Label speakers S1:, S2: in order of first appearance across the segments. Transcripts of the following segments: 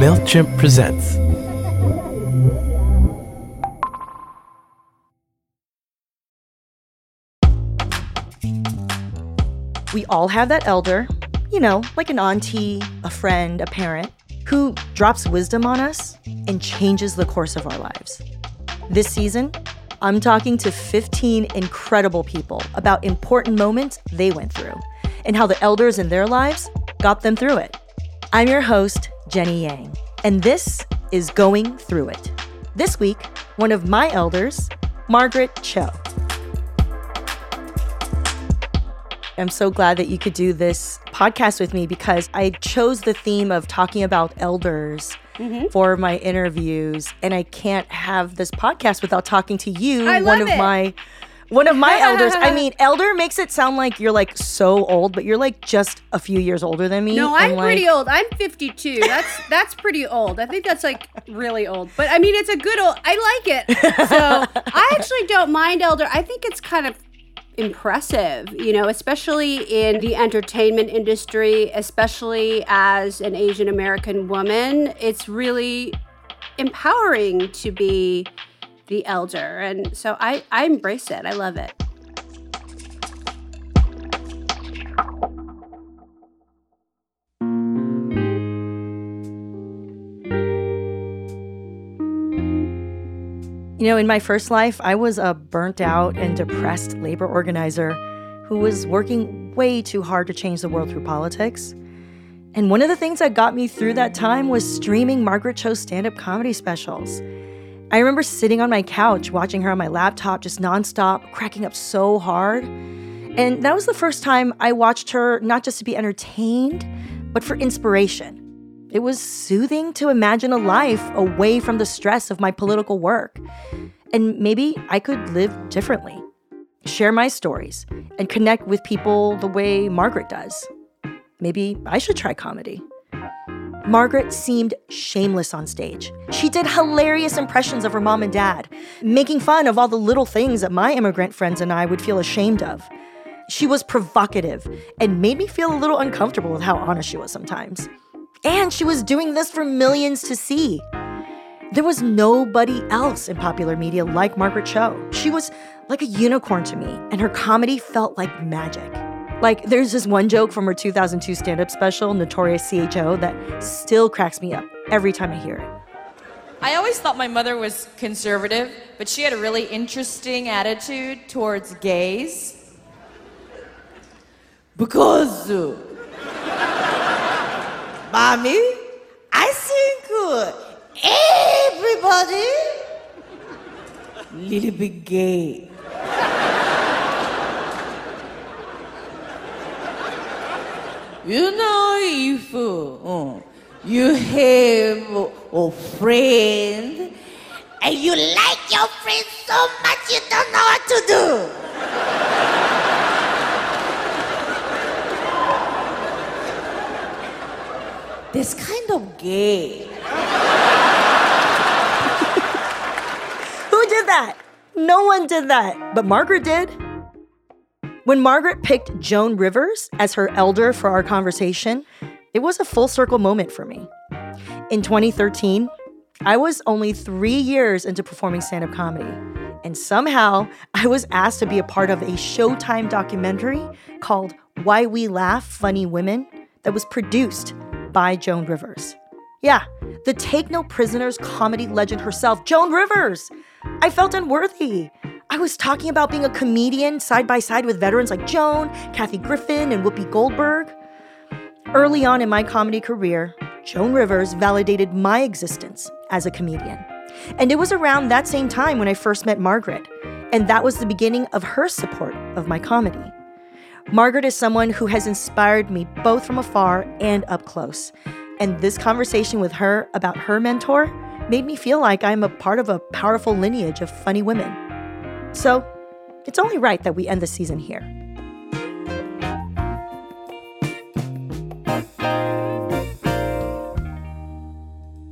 S1: MailChimp presents.
S2: We all have that elder, you know, like an auntie, a friend, a parent, who drops wisdom on us and changes the course of our lives. This season, I'm talking to 15 incredible people about important moments they went through and how the elders in their lives got them through it. I'm your host, Jenny Yang, and this is Going Through It. This week, one of my elders, Margaret Cho. I'm so glad that you could do this podcast with me because I chose the theme of talking about elders mm-hmm. for my interviews, and I can't have this podcast without talking to you, one of
S3: it.
S2: my one of my elders. I mean, elder makes it sound like you're like so old, but you're like just a few years older than me.
S3: No, I'm
S2: like,
S3: pretty old. I'm 52. That's that's pretty old. I think that's like really old. But I mean, it's a good old. I like it. So I actually don't mind elder. I think it's kind of impressive, you know, especially in the entertainment industry, especially as an Asian American woman. It's really empowering to be the elder. And so I, I embrace it. I love it.
S2: You know, in my first life, I was a burnt out and depressed labor organizer who was working way too hard to change the world through politics. And one of the things that got me through that time was streaming Margaret Cho's stand up comedy specials. I remember sitting on my couch watching her on my laptop just nonstop, cracking up so hard. And that was the first time I watched her not just to be entertained, but for inspiration. It was soothing to imagine a life away from the stress of my political work. And maybe I could live differently, share my stories, and connect with people the way Margaret does. Maybe I should try comedy. Margaret seemed shameless on stage. She did hilarious impressions of her mom and dad, making fun of all the little things that my immigrant friends and I would feel ashamed of. She was provocative and made me feel a little uncomfortable with how honest she was sometimes. And she was doing this for millions to see. There was nobody else in popular media like Margaret Cho. She was like a unicorn to me, and her comedy felt like magic. Like, there's this one joke from her 2002 stand up special, Notorious CHO, that still cracks me up every time I hear it.
S4: I always thought my mother was conservative, but she had a really interesting attitude towards gays. Because Mommy, I think everybody little bit gay. You know, if uh, you have a friend and you like your friend so much you don't know what to do. This kind of gay.
S2: Who did that? No one did that, but Margaret did. When Margaret picked Joan Rivers as her elder for our conversation, it was a full circle moment for me. In 2013, I was only three years into performing stand up comedy, and somehow I was asked to be a part of a Showtime documentary called Why We Laugh Funny Women that was produced by Joan Rivers. Yeah, the Take No Prisoners comedy legend herself, Joan Rivers. I felt unworthy. I was talking about being a comedian side by side with veterans like Joan, Kathy Griffin, and Whoopi Goldberg. Early on in my comedy career, Joan Rivers validated my existence as a comedian. And it was around that same time when I first met Margaret, and that was the beginning of her support of my comedy. Margaret is someone who has inspired me both from afar and up close. And this conversation with her about her mentor made me feel like I'm a part of a powerful lineage of funny women. So, it's only right that we end the season here.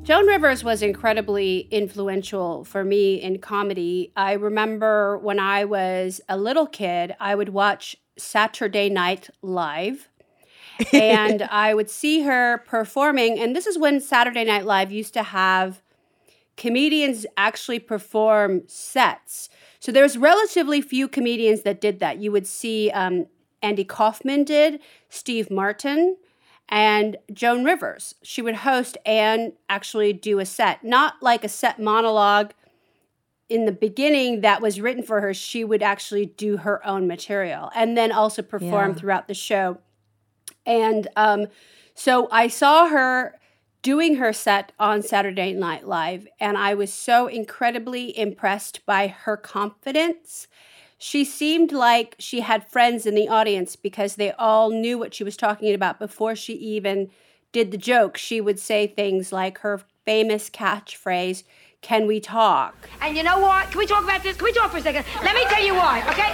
S3: Joan Rivers was incredibly influential for me in comedy. I remember when I was a little kid, I would watch Saturday Night Live. and I would see her performing. And this is when Saturday Night Live used to have comedians actually perform sets. So there's relatively few comedians that did that. You would see um, Andy Kaufman did, Steve Martin, and Joan Rivers. She would host and actually do a set, not like a set monologue in the beginning that was written for her. She would actually do her own material and then also perform
S2: Yeah.
S3: throughout the show. And um, so I saw her doing her set on Saturday Night Live, and I was so incredibly impressed by her confidence. She seemed like she had friends in the audience because they all knew what she was talking about before she even did the joke. She would say things like her famous catchphrase, Can we talk?
S1: And you know what? Can we talk about this? Can we talk for a second? Let me tell you why, okay?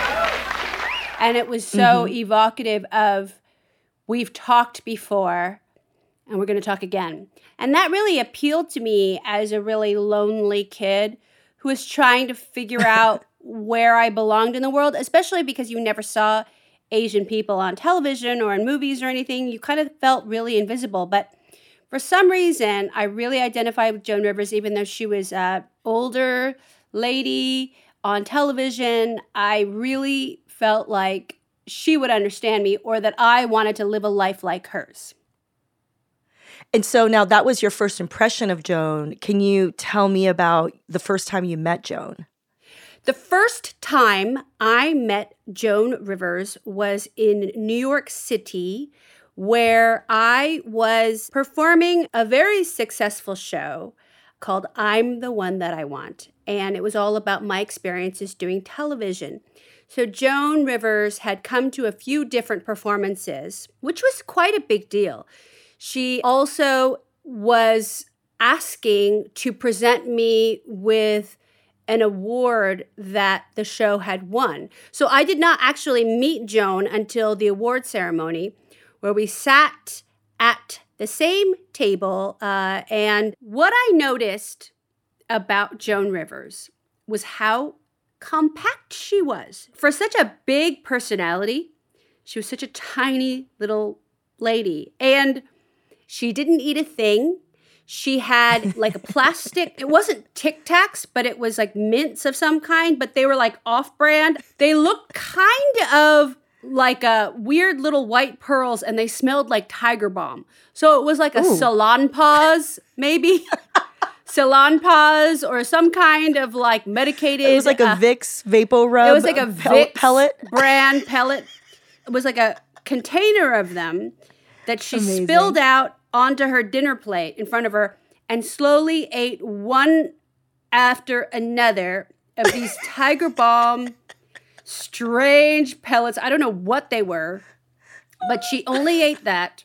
S3: And it was so mm-hmm. evocative of we've talked before and we're going to talk again. And that really appealed to me as a really lonely kid who was trying to figure out where I belonged in the world, especially because you never saw Asian people on television or in movies or anything. You kind of felt really invisible. But for some reason, I really identified with Joan Rivers, even though she was a older lady on television. I really felt like she would understand me or that I wanted to live a life like hers.
S2: And so now that was your first impression of Joan. Can you tell me about the first time you met Joan?
S3: The first time I met Joan Rivers was in New York City, where I was performing a very successful show called I'm the One That I Want. And it was all about my experiences doing television. So Joan Rivers had come to a few different performances, which was quite a big deal. She also was asking to present me with an award that the show had won. So I did not actually meet Joan until the award ceremony, where we sat at the same table. Uh, and what I noticed about Joan Rivers was how compact she was. For such a big personality, she was such a tiny little lady. And she didn't eat a thing. She had like a plastic, it wasn't Tic Tacs, but it was like mints of some kind, but they were like off brand. They looked kind of like a weird little white pearls and they smelled like Tiger Balm. So it was like a
S2: Ooh.
S3: Salonpas, maybe. Salonpas or some kind of like medicated.
S2: It was like a
S3: uh,
S2: Vicks VapoRub.
S3: it was like a
S2: pel-
S3: Vicks
S2: pellet.
S3: brand pellet. It was like a container of them that she
S2: Amazing.
S3: spilled out onto her dinner plate in front of her and slowly ate one after another of these Tiger Balm strange pellets. I don't know what they were, but she only ate that.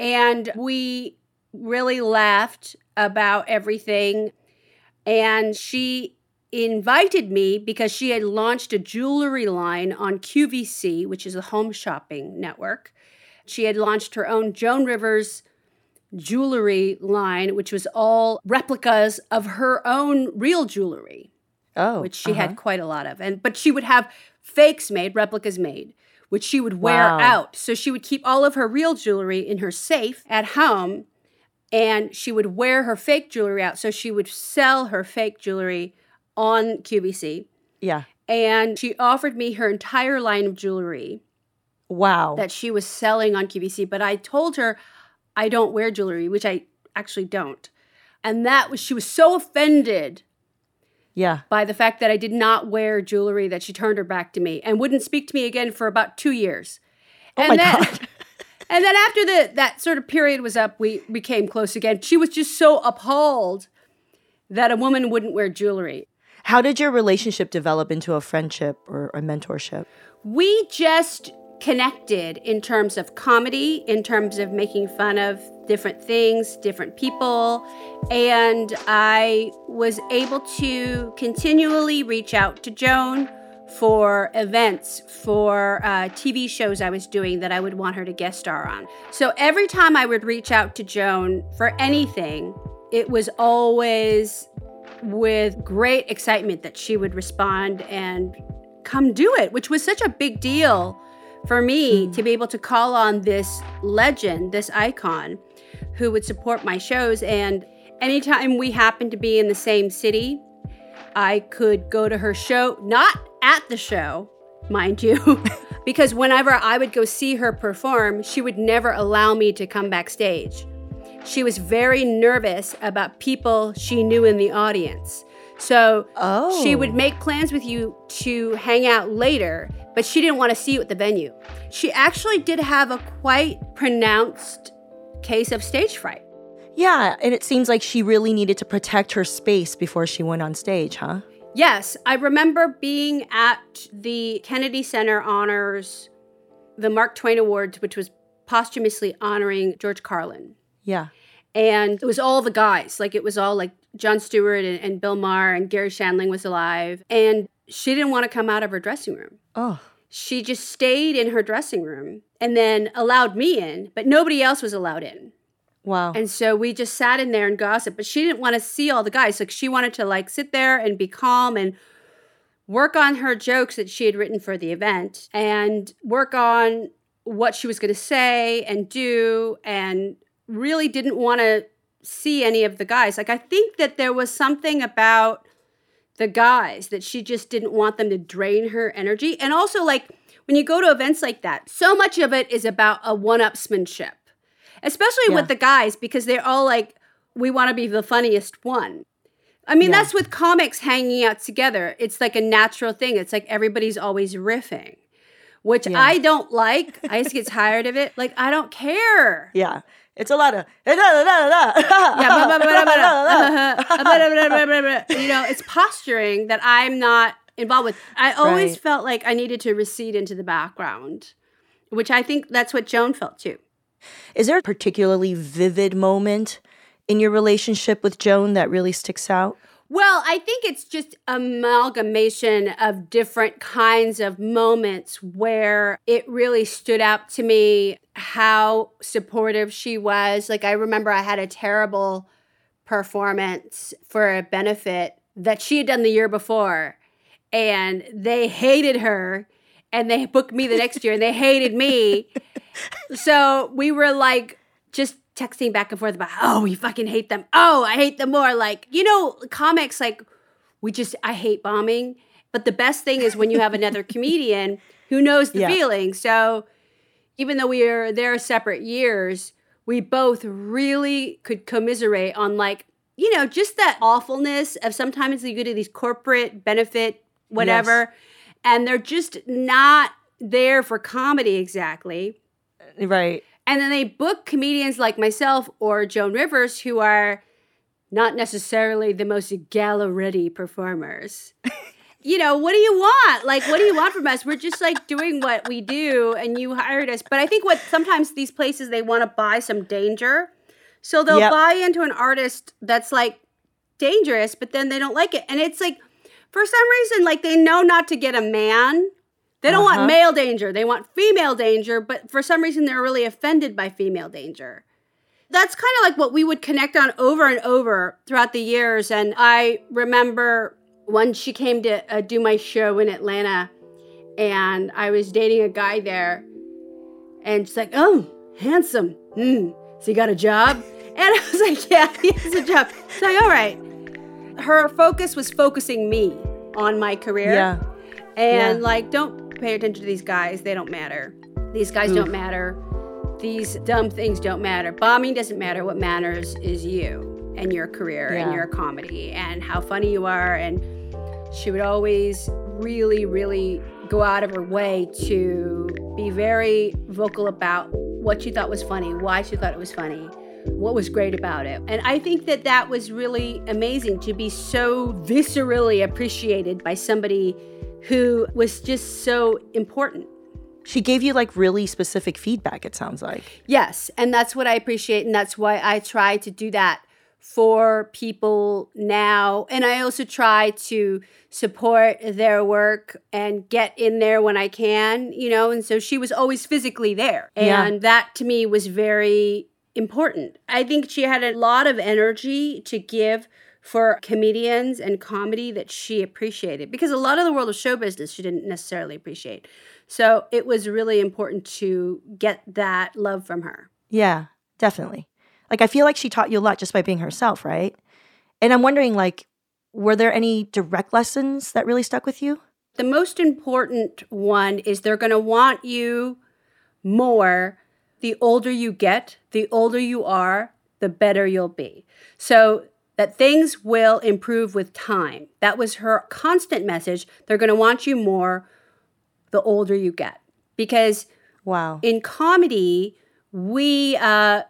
S3: And we really laughed about everything. And she invited me because she had launched a jewelry line on QVC, which is a home shopping network. She had launched her own Joan Rivers jewelry line, which was all replicas of her own real jewelry
S2: Oh,
S3: which she
S2: uh-huh.
S3: had quite a lot of. And but she would have fakes made, replicas made, which she would wear
S2: Wow.
S3: out. So she would keep all of her real jewelry in her safe at home and she would wear her fake jewelry out. So she would sell her fake jewelry on QVC.
S2: Yeah.
S3: And she offered me her entire line of jewelry
S2: Wow.
S3: that she was selling on QVC. But I told her I don't wear jewelry, which I actually don't. And that was, she was so offended
S2: yeah.
S3: by the fact that I did not wear jewelry that she turned her back to me and wouldn't speak to me again for about two years.
S2: Oh
S3: and
S2: my
S3: then,
S2: God.
S3: And then after the that sort of period was up, we became close again. She was just so appalled that a woman wouldn't wear jewelry.
S2: How did your relationship develop into a friendship or a mentorship?
S3: We just connected in terms of comedy, in terms of making fun of different things, different people. And I was able to continually reach out to Joan for events, for uh, TV shows I was doing that I would want her to guest star on. So every time I would reach out to Joan for anything, it was always with great excitement that she would respond and come do it, which was such a big deal for me mm. to be able to call on this legend, this icon, who would support my shows. And anytime we happened to be in the same city, I could go to her show, not at the show, mind you, because whenever I would go see her perform, she would never allow me to come backstage. She was very nervous about people she knew in the audience. So
S2: Oh.
S3: she would oh. make plans with you to hang out later, but she didn't want to see you at the venue. She actually did have a quite pronounced case of stage fright.
S2: Yeah, and it seems like she really needed to protect her space before she went on stage, huh?
S3: Yes, I remember being at the Kennedy Center Honors, the Mark Twain Awards, which was posthumously honoring George Carlin.
S2: Yeah.
S3: And it was all the guys. Like it was all like Jon Stewart and, and Bill Maher and Garry Shandling was alive. And she didn't want to come out of her dressing room.
S2: Oh.
S3: She just stayed in her dressing room and then allowed me in, but nobody else was allowed in.
S2: Wow.
S3: And so we just sat in there and gossiped, but she didn't want to see all the guys. Like she wanted to like sit there and be calm and work on her jokes that she had written for the event and work on what she was going to say and do and really didn't want to see any of the guys. Like I think that there was something about the guys that she just didn't want them to drain her energy. And also like when you go to events like that, so much of it is about a one-upsmanship especially
S2: Yeah.
S3: with the guys because they're all like we want to be the funniest one i mean
S2: Yeah.
S3: that's with comics hanging out together it's like a natural thing it's like everybody's always riffing which
S2: Yeah.
S3: i don't like i just get tired of it like i don't care
S2: yeah. It's a lot of
S3: yeah, you know, it's posturing that I'm not involved with. I always
S2: right.
S3: felt like I needed to recede into the background, which I think that's what Joan felt too.
S2: Is there a particularly vivid moment in your relationship with Joan that really sticks out?
S3: Well, I think it's just amalgamation of different kinds of moments where it really stood out to me how supportive she was. Like I remember I had a terrible performance for a benefit that she had done the year before and they hated her and they booked me the next year and they hated me. So we were like just texting back and forth about, oh, we fucking hate them. Oh, I hate them more. Like, you know, comics, like, we just, I hate bombing. But the best thing is when you have another comedian who knows the
S2: Yeah.
S3: feeling. So even though we are there separate years, we both really could commiserate on, like, you know, just that awfulness of sometimes you go to these corporate benefit, whatever, and they're just not there for comedy exactly.
S2: Uh, right.
S3: And then they book comedians like myself or Joan Rivers who are not necessarily the most gala ready performers. you know, what do you want? Like, what do you want from us? We're just like doing what we do and you hired us. But I think what sometimes these places they want to buy some danger. So they'll
S2: Yep.
S3: buy into an artist that's like dangerous, but then they don't like it. And it's like, for some reason, like they know not to get a man. They don't
S2: Uh-huh.
S3: want male danger. They want female danger, but for some reason they're really offended by female danger. That's kind of like what we would connect on over and over throughout the years. And I remember when she came to uh, do my show in Atlanta, and I was dating a guy there, and she's like, "Oh, handsome. Hmm. So you got a job?" And I was like, "Yeah, he has a job." She's like, "All right." Her focus was focusing me on my career.
S2: Yeah.
S3: And
S2: Yeah.
S3: like, don't pay attention to these guys. They don't matter. These guys don't matter. These dumb things don't matter. Bombing doesn't matter. What matters is you and your career and your comedy and how funny you are. And she would always really, really go out of her way to be very vocal about what she thought was funny, why she thought it was funny, what was great about it. And I think that that was really amazing to be so viscerally appreciated by somebody who was just so important.
S2: She gave you like really specific feedback, it sounds like.
S3: Yes, and that's what I appreciate, and that's why I try to do that for people now. And I also try to support their work and get in there when I can, you know. And so she was always physically there,
S2: Yeah.
S3: and that to me was very important. I think she had a lot of energy to give for comedians and comedy that she appreciated because a lot of the world of show business she didn't necessarily appreciate. So it was really important to get that love from her.
S2: Yeah, definitely. Like I feel like she taught you a lot just by being herself, right? And I'm wondering like were there any direct lessons that really stuck with you?
S3: The most important one is they're going to want you more the older you get, the older you are, the better you'll be. So that things will improve with time. That was her constant message. They're going to want you more the older you get. Because
S2: Wow.
S3: in comedy, we uh,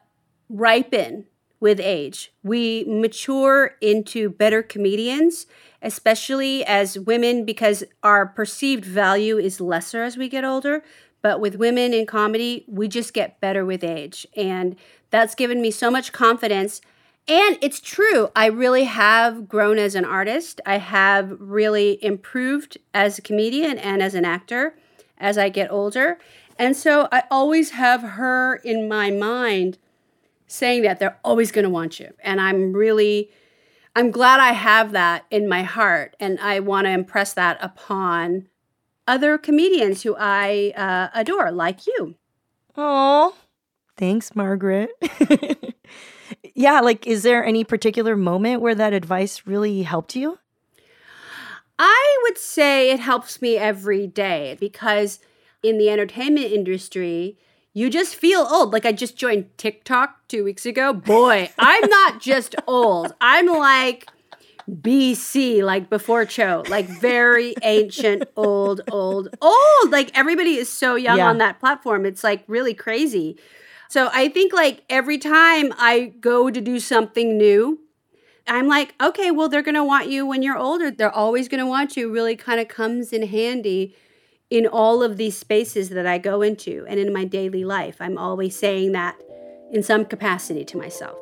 S3: ripen with age. We mature into better comedians, especially as women, because our perceived value is lesser as we get older. But with women in comedy, we just get better with age. And that's given me so much confidence. And it's true, I really have grown as an artist. I have really improved as a comedian and as an actor as I get older. And so I always have her in my mind saying that they're always going to want you. And I'm really, I'm glad I have that in my heart. And I want to impress that upon other comedians who I uh, adore, like you.
S2: Oh, thanks, Margaret. yeah, like, is there any particular moment where that advice really helped you?
S3: I would say it helps me every day because in the entertainment industry, you just feel old. Like I just joined TikTok two weeks ago. Boy, I'm not just old. I'm like BC, like before Cho, like very ancient, old, old, old. Like everybody is so young
S2: Yeah.
S3: on that platform. It's like really crazy. So I think like every time I go to do something new, I'm like, okay, well, they're going to want you when you're older. They're always going to want you. Really kind of comes in handy in all of these spaces that I go into and in my daily life. I'm always saying that in some capacity to myself.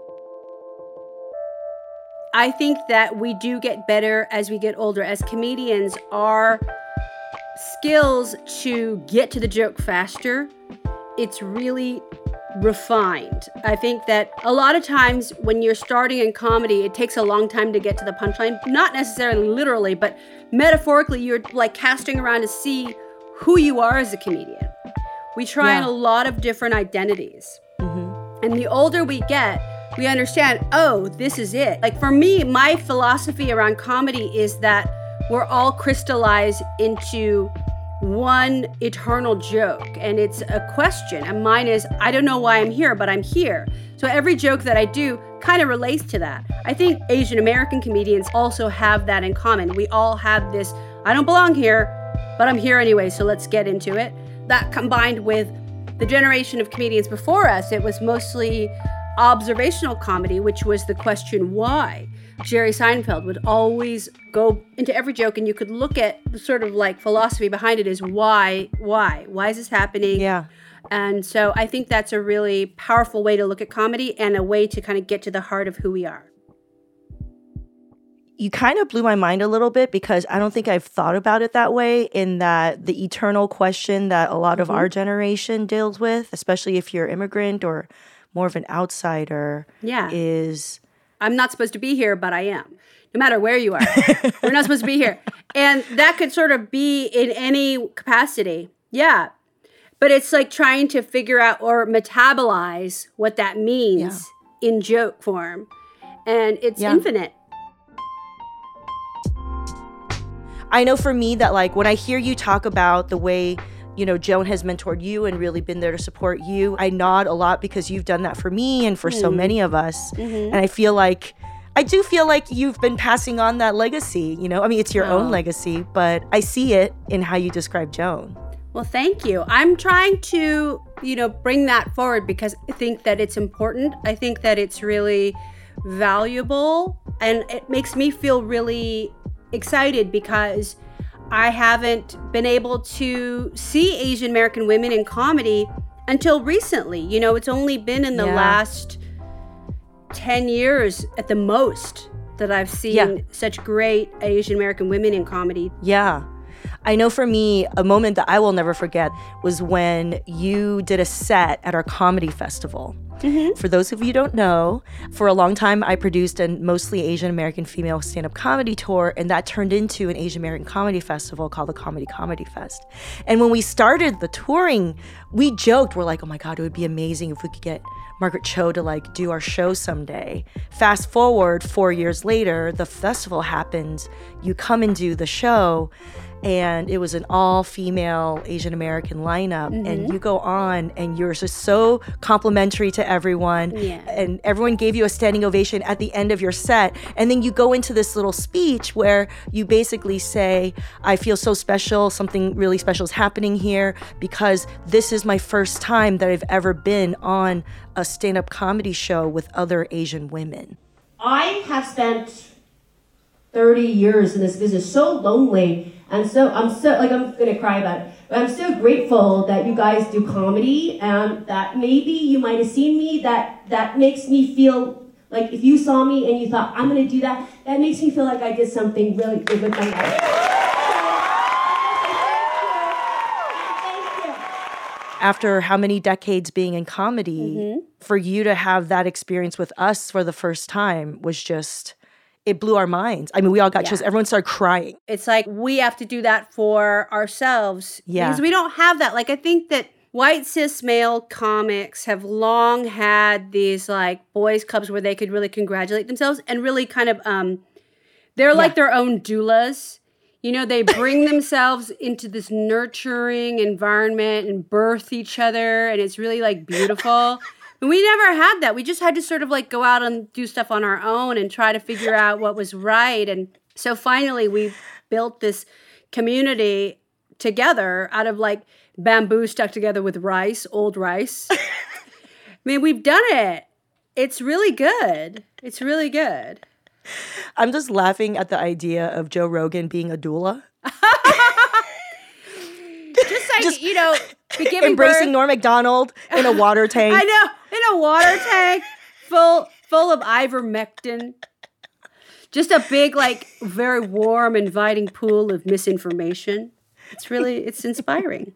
S3: I think that we do get better as we get older. As comedians, our skills to get to the joke faster, it's really refined. I think that a lot of times when you're starting in comedy, it takes a long time to get to the punchline. Not necessarily literally, but metaphorically, you're like casting around to see who you are as a comedian. We try on a lot of different identities. Mm-hmm. And the older we get, we understand, oh, this is it. Like for me, my philosophy around comedy is that we're all crystallized into one eternal joke and it's a question. And mine is, I don't know why I'm here, but I'm here. So every joke that I do kind of relates to that. I think Asian American comedians also have that in common. We all have this, I don't belong here, but I'm here anyway, so let's get into it. That combined with the generation of comedians before us, it was mostly observational comedy, which was the question why. Jerry Seinfeld would always go into every joke, and you could look at the sort of like philosophy behind it is why, why, why is this happening?
S2: Yeah.
S3: And so I think that's a really powerful way to look at comedy and a way to kind of get to the heart of who we are.
S2: You kind of blew my mind a little bit because I don't think I've thought about it that way. In that the eternal question that a lot of mm-hmm. our generation deals with, especially if you're immigrant or more of an outsider,
S3: Yeah.
S2: is
S3: I'm not supposed to be here, but I am. No matter where you are, we're not supposed to be here. And that could sort of be in any capacity. Yeah. But it's like trying to figure out or metabolize what that means in joke form. And it's
S2: Yeah.
S3: infinite.
S2: I know for me that like when I hear you talk about the way you know Joan has mentored you and really been there to support you, I nod a lot because you've done that for me and for so mm-hmm. many of us. Mm-hmm. And I feel like I do feel like you've been passing on that legacy, you know? I mean, it's your
S3: Oh.
S2: own legacy, but I see it in how you describe Joan.
S3: Well, thank you. I'm trying to, you know, bring that forward because I think that it's important. I think that it's really valuable and it makes me feel really excited because I haven't been able to see Asian American women in comedy until recently. You know, it's only been in the
S2: Yeah.
S3: last 10 years at the most that I've seen
S2: Yeah.
S3: such great Asian American women in comedy.
S2: Yeah. I know for me, a moment that I will never forget was when you did a set at our comedy festival. Mm-hmm. For those of you don't know, for a long time I produced a mostly Asian American female stand up comedy tour, and that turned into an Asian American comedy festival called the Comedy Comedy Fest. And when we started the touring, we joked, we're like, oh my God, it would be amazing if we could get Margaret Cho to like do our show someday. Fast forward four years later, the festival happens, you come and do the show and it was an all female Asian American lineup.
S3: Mm-hmm.
S2: And you go on, and you're just so complimentary to everyone.
S3: Yeah.
S2: And everyone gave you a standing ovation at the end of your set. And then you go into this little speech where you basically say, I feel so special. Something really special is happening here because this is my first time that I've ever been on a stand up comedy show with other Asian women.
S5: I have spent 30 years in this business so lonely and so I'm so like I'm gonna cry about it. But I'm so grateful that you guys do comedy and that maybe you might have seen me that that makes me feel like if you saw me and you thought I'm gonna do that, that makes me feel like I did something really good with my life.
S2: After how many decades being in comedy,
S3: Mm-hmm.
S2: for you to have that experience with us for the first time was just, it blew our minds. I mean, we all got chills. Everyone started crying.
S3: It's like we have to do that for ourselves.
S2: Yeah.
S3: Because we don't have that. Like, I think that white cis male comics have long had these like boys' clubs where they could really congratulate themselves and really kind of, um, they're like their own doulas. You know, they bring themselves into this nurturing environment and birth each other, and it's really like beautiful. And we never had that. We just had to sort of like go out and do stuff on our own and try to figure out what was right. And so finally, we built this community together out of like bamboo stuck together with rice, old rice. I mean, we've done it. It's really good. It's really good.
S2: I'm just laughing at the idea of Joe Rogan being a doula,
S3: Just like, you know, giving
S2: embracing
S3: birth-
S2: Norm Macdonald in a water tank.
S3: I know, in a water tank full full of ivermectin. Just a big, like, very warm, inviting pool of misinformation. It's really, it's inspiring.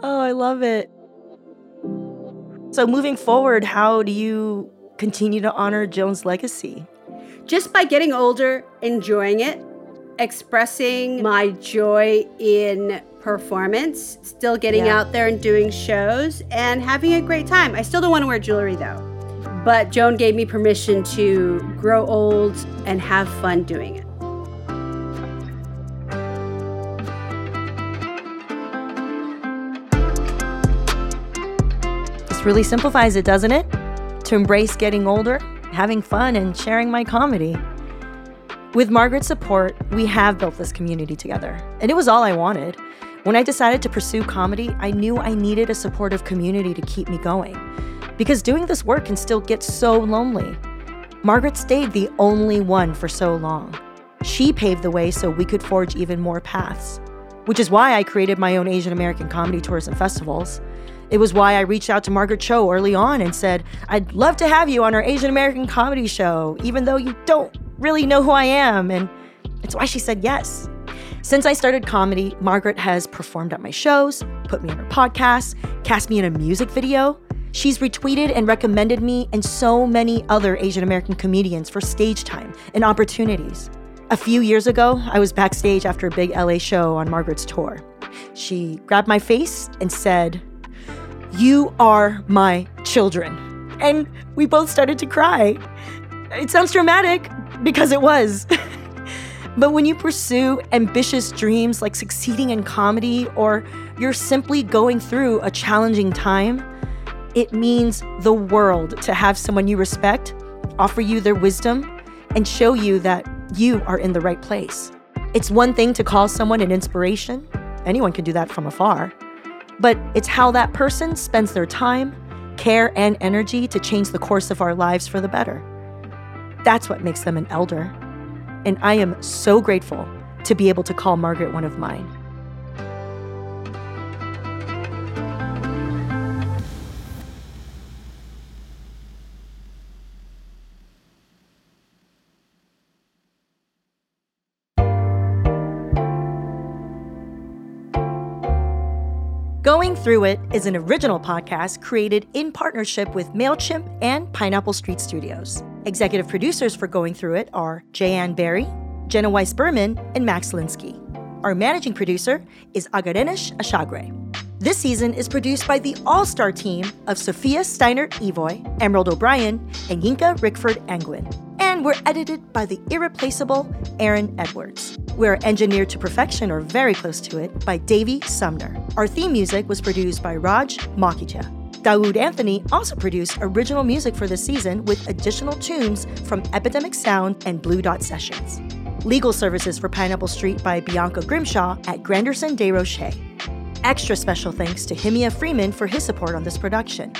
S2: Oh, I love it. So, moving forward, how do you continue to honor Joan's legacy?
S3: Just by getting older, enjoying it, expressing my joy in performance, still getting
S2: Yeah.
S3: out there and doing shows, and having a great time. I still don't want to wear jewelry though. But Joan gave me permission to grow old and have fun doing it.
S2: This really simplifies it, doesn't it? To embrace getting older, having fun, and sharing my comedy. With Margaret's support, we have built this community together, and it was all I wanted. When I decided to pursue comedy, I knew I needed a supportive community to keep me going. Because doing this work can still get so lonely. Margaret stayed the only one for so long. She paved the way so we could forge even more paths, which is why I created my own Asian American comedy tours and festivals. It was why I reached out to Margaret Cho early on and said, I'd love to have you on our Asian American comedy show, even though you don't really know who I am. And it's why she said yes. Since I started comedy, Margaret has performed at my shows, put me on her podcast, cast me in a music video. She's retweeted and recommended me and so many other Asian American comedians for stage time and opportunities. A few years ago, I was backstage after a big LA show on Margaret's tour. She grabbed my face and said, You are my children. And we both started to cry. It sounds dramatic because it was. But when you pursue ambitious dreams like succeeding in comedy or you're simply going through a challenging time, it means the world to have someone you respect offer you their wisdom and show you that you are in the right place. It's one thing to call someone an inspiration, anyone can do that from afar, but it's how that person spends their time, care, and energy to change the course of our lives for the better. That's what makes them an elder and I am so grateful to be able to call Margaret one of mine. Going Through It is an original podcast created in partnership with MailChimp and Pineapple Street Studios. Executive producers for Going Through It are Jayanne Barry, Jenna Weiss Berman, and Max Linsky. Our managing producer is Agarenish Ashagre. This season is produced by the all star team of Sophia Steiner Evoy, Emerald O'Brien, and Yinka Rickford Angwin. And we're edited by the irreplaceable Aaron Edwards. We're engineered to perfection or very close to it by Davey Sumner. Our theme music was produced by Raj Makija. Dawood Anthony also produced original music for the season with additional tunes from Epidemic Sound and Blue Dot Sessions. Legal services for Pineapple Street by Bianca Grimshaw at Granderson Des Rochers. Extra special thanks to Himia Freeman for his support on this production.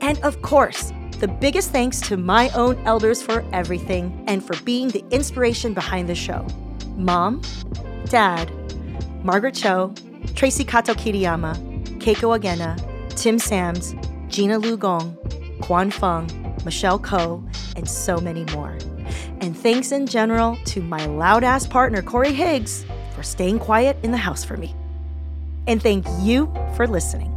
S2: And of course, the biggest thanks to my own elders for everything and for being the inspiration behind the show. Mom, Dad, Margaret Cho, Traci Kato Kiriyama, Keiko Agena, Tim Sams, Gina Lu Gong, Quan Feng, Michelle Ko, and so many more. And thanks in general to my loud ass partner, Corey Higgs, for staying quiet in the house for me. And thank you for listening.